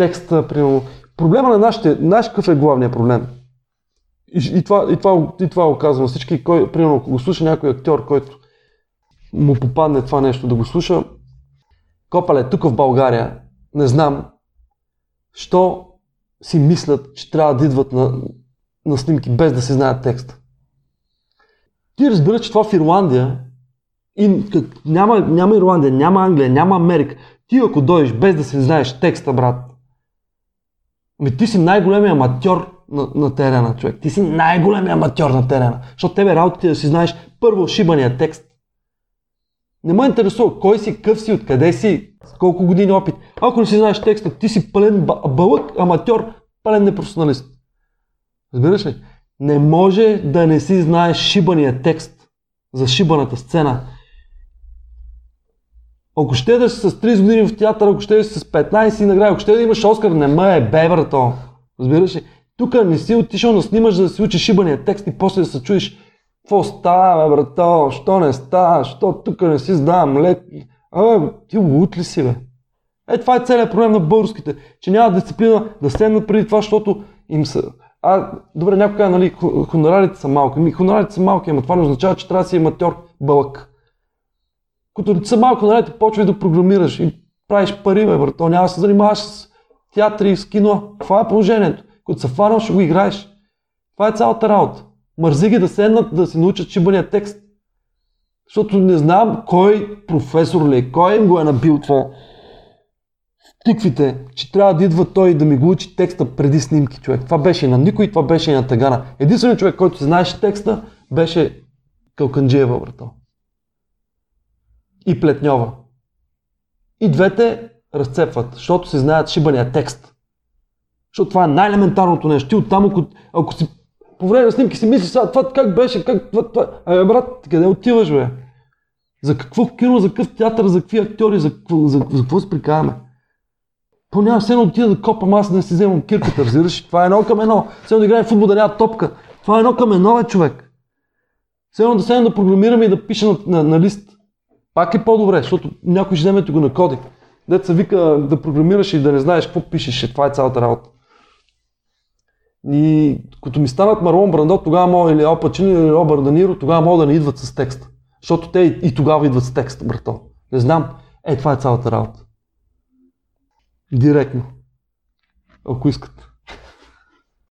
текста, примерно. Проблема на нашите, знаеш какъв е главният проблем? И, и, това, и, това, и това го казвам всички, кой, примерно, ако го слуша някой актьор, който му попадне това нещо да го слуша, Копале, тук в България, не знам, що си мислят, че трябва да идват на, на снимки без да се знаят текста. Ти разбира, че това в Ирландия, и, как, няма, няма Ирландия, няма Англия, няма Америка. Ти ако дойдеш без да си знаеш текста, брат, ми ти си най-големия аматьор на, на терена, човек. Ти си най-големия аматьор на терена. Защото тебе работите да си знаеш първо шибания текст. Не ме интересува кой си, къв си, откъде си, колко години опит. Ако не си знаеш текста, ти си пълен бълък, аматьор, пълен непрофесионалист. Разбираш ли? Не може да не си знаеш шибания текст за шибаната сцена. Ако ще да си с 30 години в театър, ако ще да си с 15 награди, ако ще да имаш Оскар, ме е бе, то. Разбираш ли? Тук не си отишъл да снимаш, да си учиш шибания текст и после да се чуеш какво става, брато, що не става, що тук не си сдавам лек. Абе, ти лут ли си, бе? Е, това е целият проблем на българските, че няма дисциплина да седнат преди това, защото им са... А, добре, някой казва, нали, хонорарите са малки. Ми, хонорарите са малки, ама това не означава, че трябва да си аматьор бълък. Като са малко, нали, почвай да програмираш и правиш пари, бе, брато. Няма да се занимаваш с театри с кино. Това е положението. Като се фанал, ще го играеш. Това е цялата работа. Мързи ги да седнат да си научат чибания текст. Защото не знам кой професор ли, е, кой им го е набил това тиквите, че трябва да идва той да ми го учи текста преди снимки, човек. Това беше и на никой, това беше и на Тагана. Единственият човек, който знаеше текста, беше Калканджиева, брато. И Плетньова. И двете разцепват, защото се знаят шибания текст. Защото това е най-елементарното нещо. Ти оттам, ако, ако си по време на снимки си мислиш, това, това как беше, как това, това. Абе, брат, къде отиваш, бе? За какво кино, за какъв театър, за какви актьори, за какво, за, за какво се прикаваме? По няма едно отида да копам аз не си вземам кирката, разбираш? Това е едно към едно. Все едно да играем футбол да няма топка. Това е едно към едно, човек. Все едно да седнем да програмираме и да пише на, на, на лист. Пак е по-добре, защото някой ще вземе го на коди. Деца вика да програмираш и да не знаеш какво пишеш. Това е цялата работа. И като ми станат Марлон Брандо, тогава мога или Ал Пачино или Робър Даниро, тогава мога да не идват с текст. Защото те и тогава идват с текст, брато. Не знам. Е, това е цялата работа. Директно. Ако искат.